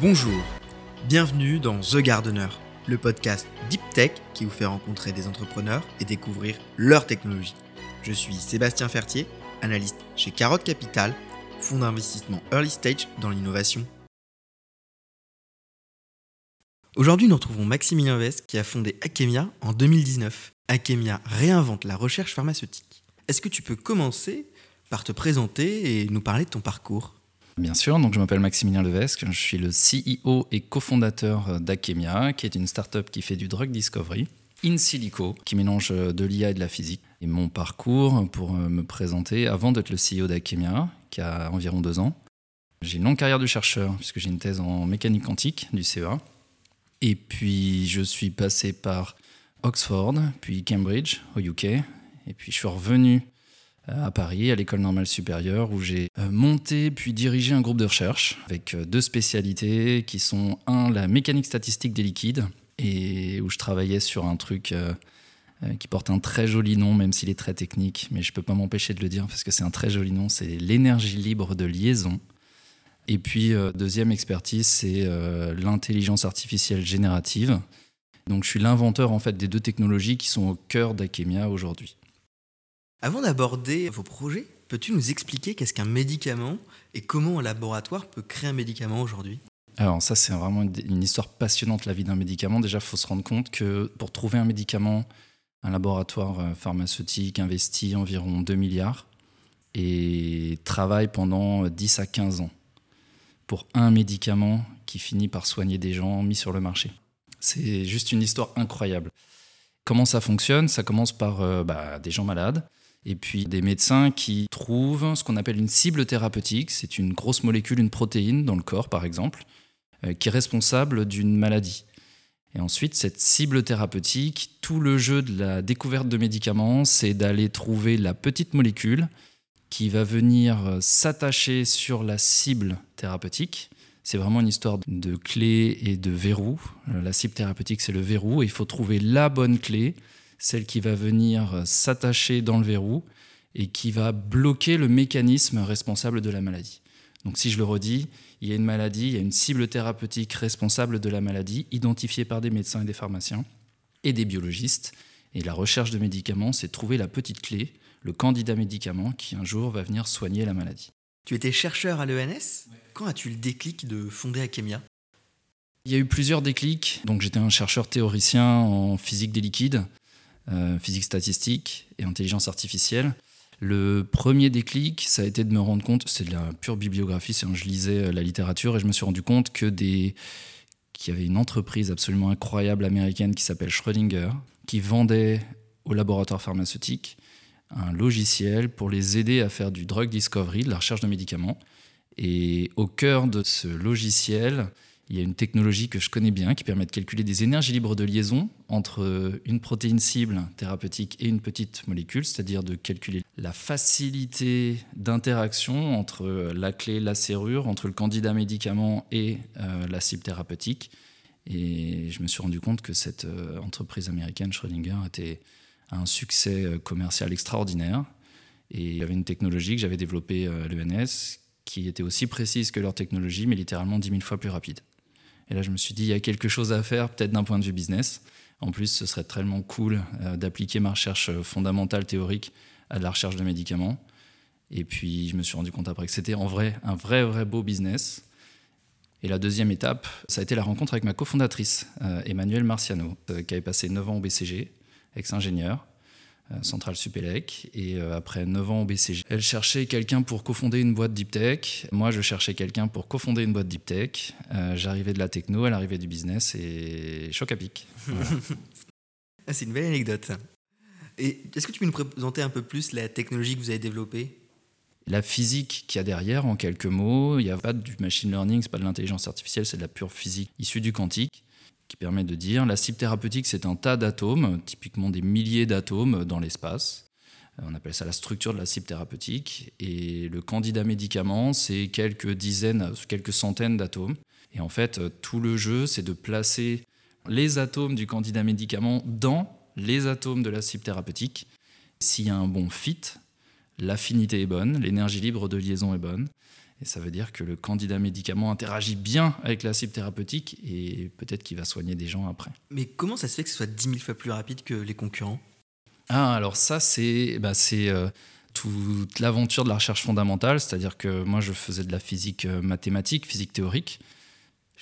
Bonjour, bienvenue dans The Gardener, le podcast Deep Tech qui vous fait rencontrer des entrepreneurs et découvrir leur technologie. Je suis Sébastien Fertier, analyste chez Carotte Capital, fonds d'investissement early stage dans l'innovation. Aujourd'hui, nous retrouvons Maximilien Vest qui a fondé Akemia en 2019. Akemia réinvente la recherche pharmaceutique. Est-ce que tu peux commencer par te présenter et nous parler de ton parcours? Bien sûr, donc je m'appelle Maximilien Levesque, je suis le CEO et cofondateur d'Akemia, qui est une startup qui fait du drug discovery in silico, qui mélange de l'IA et de la physique. Et mon parcours, pour me présenter, avant d'être le CEO d'Akemia, qui a environ deux ans, j'ai une longue carrière de chercheur, puisque j'ai une thèse en mécanique quantique du CEA. Et puis je suis passé par Oxford, puis Cambridge au UK, et puis je suis revenu à Paris, à l'école normale supérieure, où j'ai euh, monté puis dirigé un groupe de recherche avec euh, deux spécialités qui sont, un, la mécanique statistique des liquides, et où je travaillais sur un truc euh, qui porte un très joli nom, même s'il est très technique, mais je ne peux pas m'empêcher de le dire parce que c'est un très joli nom, c'est l'énergie libre de liaison. Et puis, deuxième expertise, c'est l'intelligence artificielle générative. Donc, je suis l'inventeur en fait des deux technologies qui sont au cœur d'Akemia aujourd'hui. Avant d'aborder vos projets, peux-tu nous expliquer qu'est-ce qu'un médicament et comment un laboratoire peut créer un médicament aujourd'hui? Alors ça, c'est vraiment une histoire passionnante, la vie d'un médicament. Déjà, il faut se rendre compte que pour trouver un médicament, un laboratoire euh, pharmaceutique investit environ 2 milliards et travaille pendant 10 à 15 ans pour un médicament qui finit par soigner des gens mis sur le marché. C'est juste une histoire incroyable. Comment ça fonctionne? Ça commence par euh, bah, des gens malades et puis des médecins qui trouvent ce qu'on appelle une cible thérapeutique. C'est une grosse molécule, une protéine dans le corps par exemple, euh, qui est responsable d'une maladie. Et ensuite, cette cible thérapeutique, tout le jeu de la découverte de médicaments, c'est d'aller trouver la petite molécule qui va venir euh, s'attacher sur la cible thérapeutique. C'est vraiment une histoire de clé et de verrou. Euh, la cible thérapeutique, c'est le verrou, et il faut trouver la bonne clé celle qui va venir s'attacher dans le verrou et qui va bloquer le mécanisme responsable de la maladie. Donc si je le redis, il y a une maladie, il y a une cible thérapeutique responsable de la maladie, identifiée par des médecins et des pharmaciens et des biologistes. Et la recherche de médicaments, c'est trouver la petite clé, le candidat médicament qui un jour va venir soigner la maladie. Tu étais chercheur à l'ENS Quand as-tu le déclic de fonder Akemia Il y a eu plusieurs déclics. Donc j'étais un chercheur théoricien en physique des liquides. Euh, physique statistique et intelligence artificielle. Le premier déclic, ça a été de me rendre compte, c'est de la pure bibliographie, c'est je lisais euh, la littérature et je me suis rendu compte que des qu'il y avait une entreprise absolument incroyable américaine qui s'appelle Schrödinger, qui vendait aux laboratoires pharmaceutiques un logiciel pour les aider à faire du drug discovery, de la recherche de médicaments. Et au cœur de ce logiciel, il y a une technologie que je connais bien qui permet de calculer des énergies libres de liaison entre une protéine cible thérapeutique et une petite molécule, c'est-à-dire de calculer la facilité d'interaction entre la clé, la serrure, entre le candidat médicament et euh, la cible thérapeutique. Et je me suis rendu compte que cette euh, entreprise américaine, Schrödinger, était un succès euh, commercial extraordinaire. Et il y avait une technologie que j'avais développée à l'ENS qui était aussi précise que leur technologie, mais littéralement 10 000 fois plus rapide. Et là, je me suis dit, il y a quelque chose à faire, peut-être d'un point de vue business. En plus, ce serait tellement cool euh, d'appliquer ma recherche euh, fondamentale théorique à la recherche de médicaments. Et puis, je me suis rendu compte après que c'était en vrai un vrai, vrai beau business. Et la deuxième étape, ça a été la rencontre avec ma cofondatrice, euh, Emmanuelle Marciano, qui avait passé 9 ans au BCG, ex-ingénieur. Euh, Centrale Supélec. Et euh, après 9 ans au BCG, elle cherchait quelqu'un pour cofonder une boîte Deep Tech. Moi, je cherchais quelqu'un pour cofonder une boîte Deep Tech. Euh, j'arrivais de la techno, elle arrivait du business et choc à pic. Ah, c'est une belle anecdote. Et est-ce que tu peux nous présenter un peu plus la technologie que vous avez développée? La physique qu'il y a derrière, en quelques mots, il n'y a pas du machine learning, c'est pas de l'intelligence artificielle, c'est de la pure physique issue du quantique qui permet de dire la cible thérapeutique, c'est un tas d'atomes, typiquement des milliers d'atomes dans l'espace. Euh, on appelle ça la structure de la cible thérapeutique. Et le candidat médicament, c'est quelques dizaines, quelques centaines d'atomes. Et en fait, euh, tout le jeu, c'est de placer les atomes du candidat médicament dans les atomes de la cible thérapeutique. S'il y a un bon fit, l'affinité est bonne, l'énergie libre de liaison est bonne. Et ça veut dire que le candidat médicament interagit bien avec la cible thérapeutique et peut-être qu'il va soigner des gens après. Mais comment ça se fait que ce soit 10 000 fois plus rapide que les concurrents? Ah, alors ça, c'est bah, euh, toute l'aventure de la recherche fondamentale. C'est-à-dire que moi, je faisais de la physique euh, mathématique, physique théorique.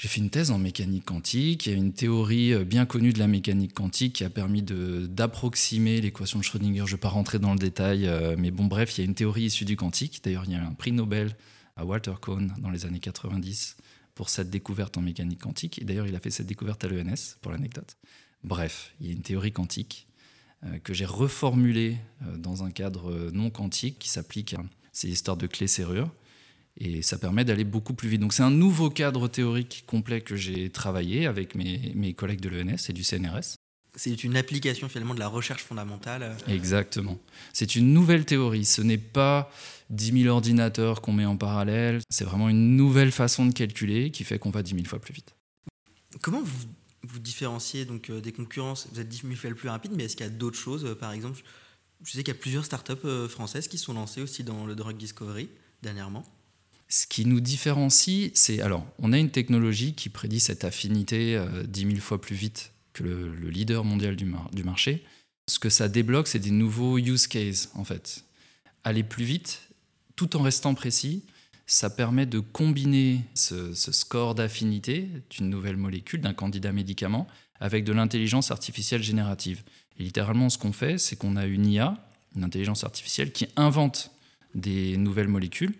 J'ai fait une thèse en mécanique quantique. Il y a une théorie euh, bien connue de la mécanique quantique qui a permis d'approximer l'équation de Schrödinger. Je ne vais pas rentrer dans le détail, euh, mais bon, bref, il y a une théorie issue du quantique. D'ailleurs, il y a un prix Nobel à Walter Kohn dans les années 90 pour cette découverte en mécanique quantique. Et d'ailleurs, il a fait cette découverte à l'ENS, pour l'anecdote. Bref, il y a une théorie quantique euh, que j'ai reformulée dans un cadre non quantique qui s'applique à ces histoires de clés-serrures. Et ça permet d'aller beaucoup plus vite. Donc c'est un nouveau cadre théorique complet que j'ai travaillé avec mes, mes collègues de l'ENS et du CNRS. C'est une application finalement de la recherche fondamentale. Exactement. C'est une nouvelle théorie. Ce n'est pas 10 000 ordinateurs qu'on met en parallèle. C'est vraiment une nouvelle façon de calculer qui fait qu'on va 10 000 fois plus vite. Comment vous vous différenciez donc euh, des concurrences? Vous êtes 10 000 fois plus rapide, mais est-ce qu'il y a d'autres choses euh, Par exemple, je sais qu'il y a plusieurs startups euh, françaises qui sont lancées aussi dans le drug discovery dernièrement. Ce qui nous différencie, c'est alors, on a une technologie qui prédit cette affinité euh, 10 000 fois plus vite que le, leader mondial du, marché. Ce que ça débloque, c'est des nouveaux use cases, en fait. Aller plus vite, tout en restant précis, ça permet de combiner ce, ce score d'affinité d'une nouvelle molécule, d'un candidat médicament, avec de l'intelligence artificielle générative. Et littéralement, ce qu'on fait, c'est qu'on a une IA, une intelligence artificielle, qui invente des nouvelles molécules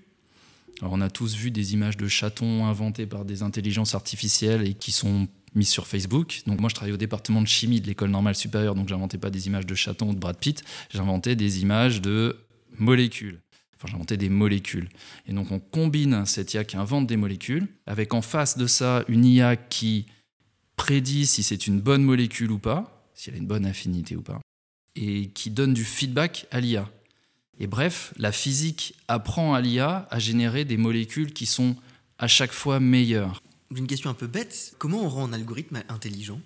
alors on a tous vu des images de chatons inventées par des intelligences artificielles et qui sont mises sur Facebook. Donc moi je travaillais au département de chimie de l'école normale supérieure, donc j'inventais pas des images de chatons ou de Brad Pitt, j'inventais des images de molécules. Enfin j'inventais des molécules. Et donc on combine cette IA qui invente des molécules avec en face de ça une IA qui prédit si c'est une bonne molécule ou pas, si elle a une bonne affinité ou pas, et qui donne du feedback à l'IA. Et bref, la physique apprend à l'IA à générer des molécules qui sont à chaque fois meilleures. Une question un peu bête, comment on rend un algorithme intelligent?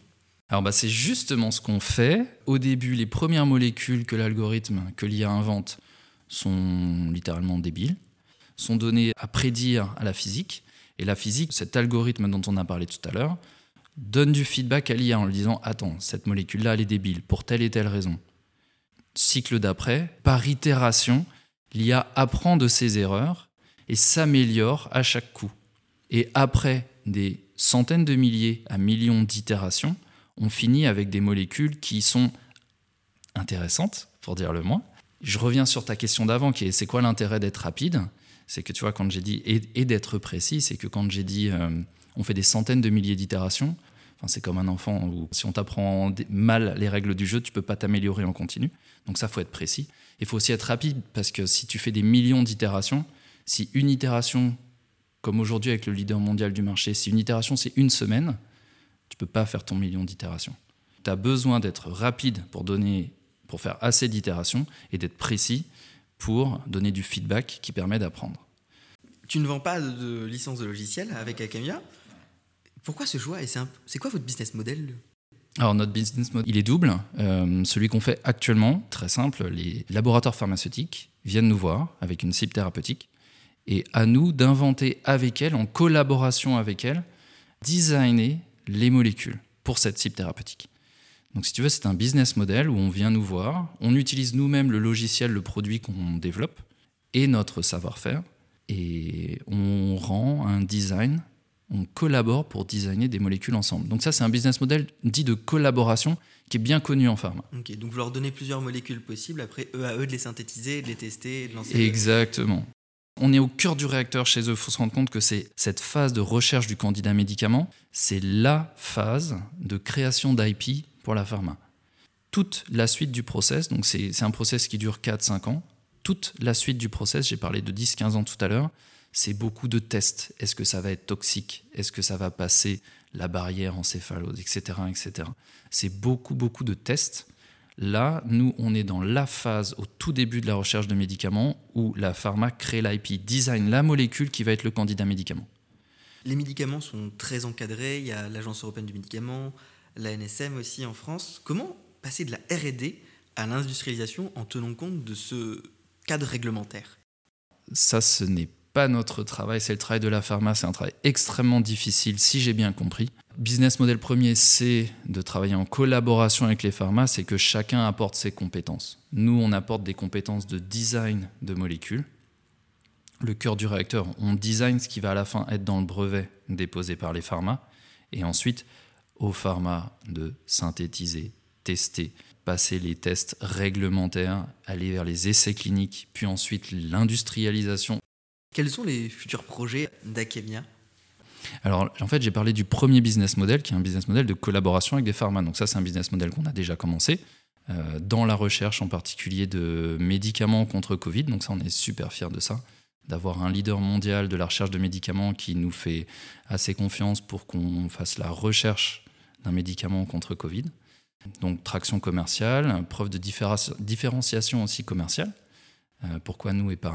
Alors bah, c'est justement ce qu'on fait. Au début, les premières molécules que l'algorithme, que l'IA invente, sont littéralement débiles, sont données à prédire à la physique. Et la physique, cet algorithme dont on a parlé tout à l'heure, donne du feedback à l'IA en lui disant Attends, cette molécule-là, elle est débile pour telle et telle raison cycle d'après, par itération, l'IA apprend de ses erreurs et s'améliore à chaque coup. Et après des centaines de milliers à millions d'itérations, on finit avec des molécules qui sont intéressantes, pour dire le moins. Je reviens sur ta question d'avant, qui est c'est quoi l'intérêt d'être rapide? C'est que tu vois, quand j'ai dit, et, d'être précis, c'est que quand j'ai dit euh, on fait des centaines de milliers d'itérations, c'est comme un enfant où si on t'apprend mal les règles du jeu, tu peux pas t'améliorer en continu. Donc ça, faut être précis. Il faut aussi être rapide parce que si tu fais des millions d'itérations, si une itération, comme aujourd'hui avec le leader mondial du marché, si une itération c'est une semaine, tu peux pas faire ton million d'itérations. Tu as besoin d'être rapide pour donner, pour faire assez d'itérations et d'être précis pour donner du feedback qui permet d'apprendre. Tu ne vends pas de licence de logiciel avec Akamia pourquoi ce choix et c'est quoi votre business model? Alors notre business model, il est double. Euh, celui qu'on fait actuellement, très simple, les laboratoires pharmaceutiques viennent nous voir avec une cible thérapeutique et à nous d'inventer avec elles, en collaboration avec elles, designer les molécules pour cette cible thérapeutique. Donc si tu veux, c'est un business model où on vient nous voir, on utilise nous-mêmes le logiciel, le produit qu'on développe et notre savoir-faire et on rend un design on collabore pour designer des molécules ensemble. Donc ça, c'est un business model dit de collaboration qui est bien connu en pharma. Ok, donc vous leur donnez plusieurs molécules possibles, après eux à eux de les synthétiser, de les tester, de lancer. Exactement. On est au cœur du réacteur chez eux. Il faut se rendre compte que c'est cette phase de recherche du candidat médicament, c'est la phase de création d'IP pour la pharma. Toute la suite du process, donc c'est un process qui dure 4-5 ans, toute la suite du process, j'ai parlé de 10-15 ans tout à l'heure, c'est beaucoup de tests. Est-ce que ça va être toxique? Est-ce que ça va passer la barrière encéphalose, etc. etc. C'est beaucoup, beaucoup de tests. Là, nous, on est dans la phase au tout début de la recherche de médicaments où la pharma crée l'IP, design la molécule qui va être le candidat médicament. Les médicaments sont très encadrés. Il y a l'Agence européenne du médicament, la NSM aussi en France. Comment passer de la RD à l'industrialisation en tenant compte de ce cadre réglementaire? Ça, ce n'est pas notre travail, c'est le travail de la pharma, c'est un travail extrêmement difficile si j'ai bien compris. Business model premier, c'est de travailler en collaboration avec les pharma, c'est que chacun apporte ses compétences. Nous, on apporte des compétences de design de molécules. Le cœur du réacteur, on design ce qui va à la fin être dans le brevet déposé par les pharma, et ensuite aux pharma de synthétiser, tester, passer les tests réglementaires, aller vers les essais cliniques, puis ensuite l'industrialisation quels sont les futurs projets d'Akemia? Alors, en fait, j'ai parlé du premier business model, qui est un business model de collaboration avec des pharma. Donc ça, c'est un business model qu'on a déjà commencé, euh, dans la recherche en particulier de médicaments contre Covid. Donc ça, on est super fiers de ça, d'avoir un leader mondial de la recherche de médicaments qui nous fait assez confiance pour qu'on fasse la recherche d'un médicament contre Covid. Donc traction commerciale, preuve de différenciation aussi commerciale. Euh, pourquoi nous et pas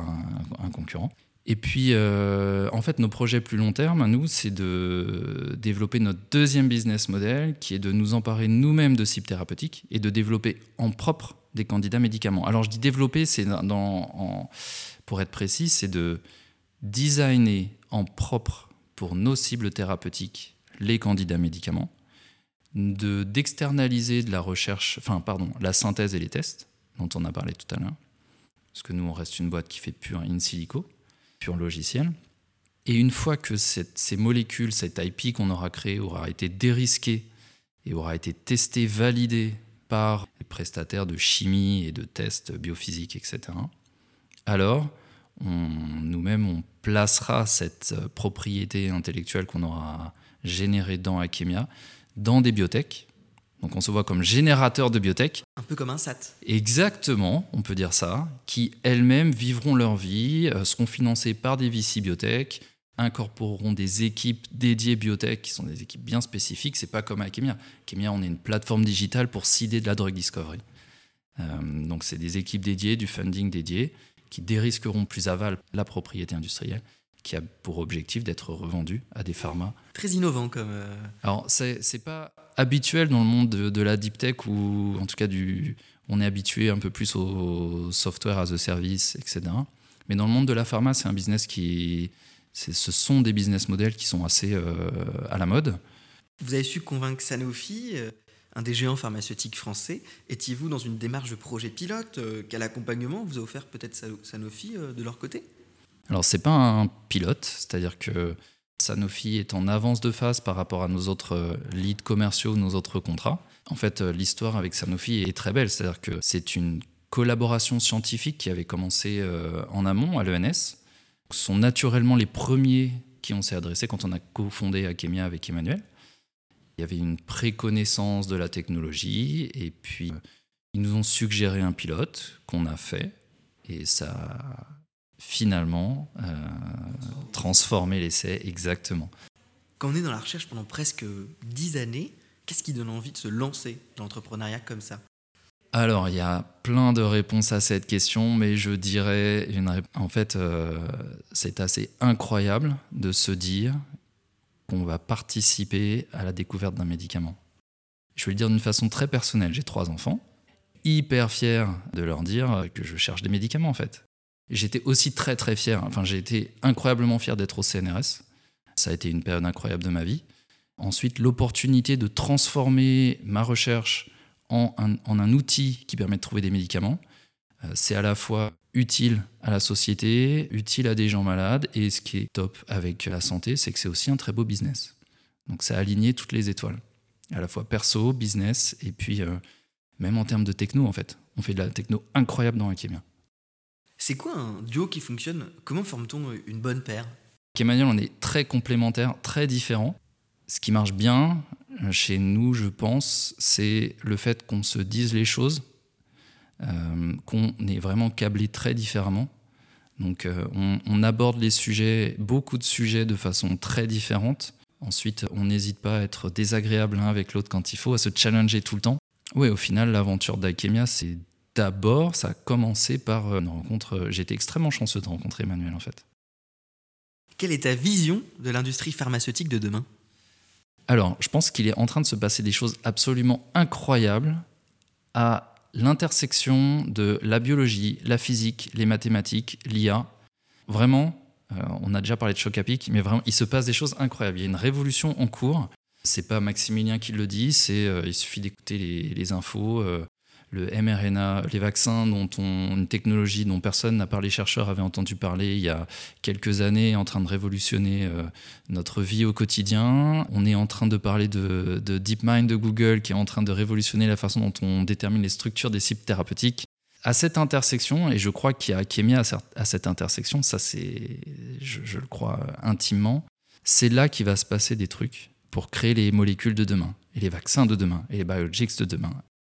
un concurrent et puis, euh, en fait, nos projets plus long terme, nous, c'est de développer notre deuxième business model, qui est de nous emparer nous-mêmes de cibles thérapeutiques et de développer en propre des candidats médicaments. Alors, je dis développer, c'est dans, pour être précis, c'est de designer en propre pour nos cibles thérapeutiques les candidats médicaments, de d'externaliser de la recherche, enfin, pardon, la synthèse et les tests, dont on a parlé tout à l'heure, parce que nous, on reste une boîte qui fait pur in silico pur logiciel. Et une fois que ces molécules, cette IP qu'on aura créée aura été dérisquée et aura été testée, validée par les prestataires de chimie et de tests biophysiques, etc., alors nous-mêmes, on placera cette propriété intellectuelle qu'on aura générée dans Akemia dans des biotech donc on se voit comme générateur de biotech. Un peu comme un SAT. Exactement, on peut dire ça, qui elles-mêmes vivront leur vie, euh, seront financées par des VC biotech, incorporeront des équipes dédiées biotech qui sont des équipes bien spécifiques. C'est pas comme Akemia. Akemia, on est une plateforme digitale pour cider de la drug discovery. Euh, donc c'est des équipes dédiées, du funding dédié, qui dérisqueront plus aval la propriété industrielle qui a pour objectif d'être revendu à des pharma. Très innovant comme. Euh, Alors, c'est, c'est pas habituel dans le monde de, la deep tech ou en tout cas du. On est habitué un peu plus au software as a service, etc. Mais dans le monde de la pharma, c'est un business qui. C'est, ce sont des business models qui sont assez euh, à la mode. Vous avez su convaincre Sanofi, euh, un des géants pharmaceutiques français. Étiez-vous dans une démarche de projet pilote Quel accompagnement vous a offert peut-être Sanofi de leur côté? Alors c'est pas un pilote, c'est-à-dire que Sanofi est en avance de phase par rapport à nos autres euh, leads commerciaux, nos autres contrats. En fait, euh, l'histoire avec Sanofi est très belle, c'est-à-dire que c'est une collaboration scientifique qui avait commencé euh, en amont à l'ENS. Sont naturellement les premiers qui on s'est adressé quand on a cofondé Akemia avec Emmanuel. Il y avait une préconnaissance de la technologie et puis ils nous ont suggéré un pilote qu'on a fait et ça finalement euh, transformer l'essai exactement. Quand on est dans la recherche pendant presque dix années, qu'est-ce qui donne envie de se lancer dans l'entrepreneuriat comme ça? Alors, il y a plein de réponses à cette question, mais je dirais, en fait, euh, c'est assez incroyable de se dire qu'on va participer à la découverte d'un médicament. Je vais le dire d'une façon très personnelle, j'ai trois enfants, hyper fier de leur dire que je cherche des médicaments en fait. J'étais aussi très très fier, enfin j'ai été incroyablement fier d'être au CNRS. Ça a été une période incroyable de ma vie. Ensuite, l'opportunité de transformer ma recherche en un, outil qui permet de trouver des médicaments. Euh, c'est à la fois utile à la société, utile à des gens malades, et ce qui est top avec la santé, c'est que c'est aussi un très beau business. Donc ça a aligné toutes les étoiles, à la fois perso, business, et puis euh, même en termes de techno, en fait. On fait de la techno incroyable dans Akemia. C'est quoi un duo qui fonctionne? Comment forme-t-on une bonne paire? Emmanuel, on est très complémentaires, très différents. Ce qui marche bien euh, chez nous, je pense, c'est le fait qu'on se dise les choses, euh, qu'on est vraiment câblé très différemment. Donc euh, on, aborde les sujets, beaucoup de sujets de façon très différente. Ensuite, on n'hésite pas à être désagréable l'un avec l'autre quand il faut, à se challenger tout le temps. Oui, au final, l'aventure d'Alchemia, c'est d'abord, ça a commencé par euh, une rencontre. Euh, J'étais extrêmement chanceux de rencontrer Emmanuel, en fait. Quelle est ta vision de l'industrie pharmaceutique de demain? Alors, je pense qu'il est en train de se passer des choses absolument incroyables à l'intersection de la biologie, la physique, les mathématiques, l'IA. Vraiment, euh, on a déjà parlé de choc à pic, mais vraiment, il se passe des choses incroyables. Il y a une révolution en cours. C'est pas Maximilien qui le dit, c'est euh, il suffit d'écouter les, infos. Euh, le mRNA, les vaccins, dont on, une technologie dont personne n'a parlé, les chercheurs avaient entendu parler il y a quelques années, en train de révolutionner notre vie au quotidien. On est en train de parler de, de DeepMind de Google, qui est en train de révolutionner la façon dont on détermine les structures des cibles thérapeutiques à cette intersection, et je crois qu'il y a Kémia à cette intersection, ça c'est, je, le crois intimement, c'est là qu'il va se passer des trucs pour créer les molécules de demain, et les vaccins de demain, et les biologics de demain.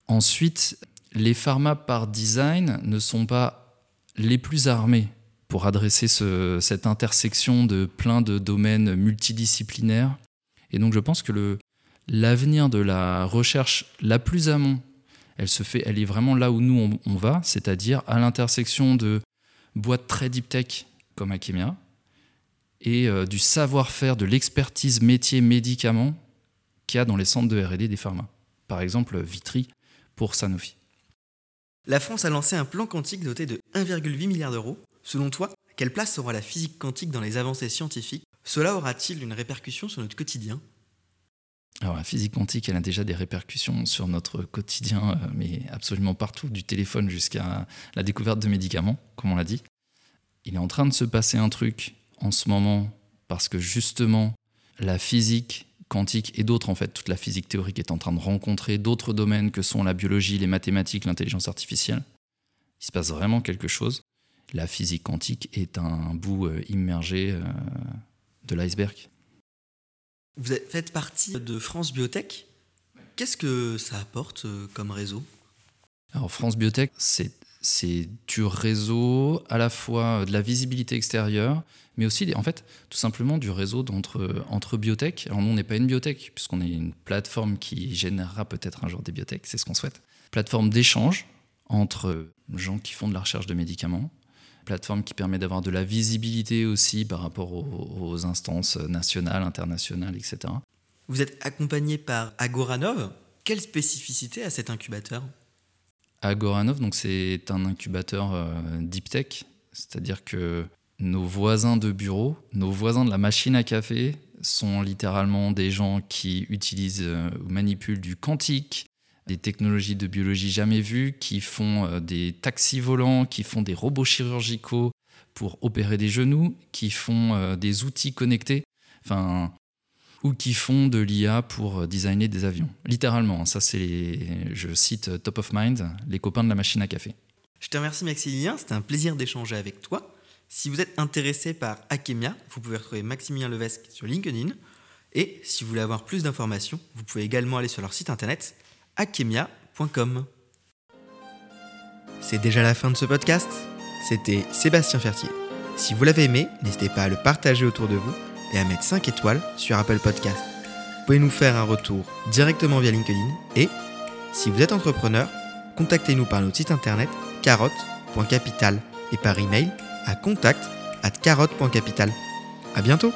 Ensuite, les pharma par design ne sont pas les plus armés pour adresser cette intersection de plein de domaines multidisciplinaires. Et donc je pense que l'avenir de la recherche la plus amont elle se fait, elle est vraiment là où nous on, va, c'est-à-dire à, l'intersection de boîtes très deep tech comme Akemia et euh, du savoir-faire, de l'expertise métier médicament qu'il y a dans les centres de R&D des pharma. Par exemple, Vitry pour Sanofi. La France a lancé un plan quantique doté de 1,8 milliard d'euros. Selon toi, quelle place aura la physique quantique dans les avancées scientifiques? Cela aura-t-il une répercussion sur notre quotidien? Alors la physique quantique, elle a déjà des répercussions sur notre quotidien, euh, mais absolument partout, du téléphone jusqu'à la découverte de médicaments, comme on l'a dit. Il est en train de se passer un truc en ce moment parce que justement la physique quantique et d'autres en fait, toute la physique théorique est en train de rencontrer d'autres domaines que sont la biologie, les mathématiques, l'intelligence artificielle. Il se passe vraiment quelque chose. La physique quantique est un bout euh, immergé euh, de l'iceberg. Vous faites partie de France Biotech. Qu'est-ce que ça apporte euh, comme réseau? Alors France Biotech, c'est c'est du réseau, à la fois de la visibilité extérieure, mais aussi en fait tout simplement du réseau entre, entre biotech. Alors nous, on n'est pas une biotech, puisqu'on est une plateforme qui générera peut-être un jour des biotech, c'est ce qu'on souhaite. Plateforme d'échange entre gens qui font de la recherche de médicaments, plateforme qui permet d'avoir de la visibilité aussi par rapport aux, instances nationales, internationales, etc. Vous êtes accompagné par Agoranov. Quelle spécificité a cet incubateur? Agoranov, donc c'est un incubateur euh, deep tech, c'est-à-dire que nos voisins de bureau, nos voisins de la machine à café sont littéralement des gens qui utilisent euh, ou manipulent du quantique, des technologies de biologie jamais vues, qui font euh, des taxis volants, qui font des robots chirurgicaux pour opérer des genoux, qui font des outils connectés, enfin, ou qui font de l'IA pour euh, designer des avions. Littéralement, hein, ça c'est, je cite Top of Mind, les copains de la machine à café. Je te remercie Maximilien, c'était un plaisir d'échanger avec toi. Si vous êtes intéressé par Akemia, vous pouvez retrouver Maximilien Levesque sur LinkedIn. Et si vous voulez avoir plus d'informations, vous pouvez également aller sur leur site internet akemia.com. C'est déjà la fin de ce podcast? C'était Sébastien Fertier. Si vous l'avez aimé, n'hésitez pas à le partager autour de vous et à mettre 5 étoiles sur Apple Podcast. Vous pouvez nous faire un retour directement via LinkedIn et, si vous êtes entrepreneur, contactez-nous par notre site internet carotte.capital et par email à contact at carotte.capital. À bientôt!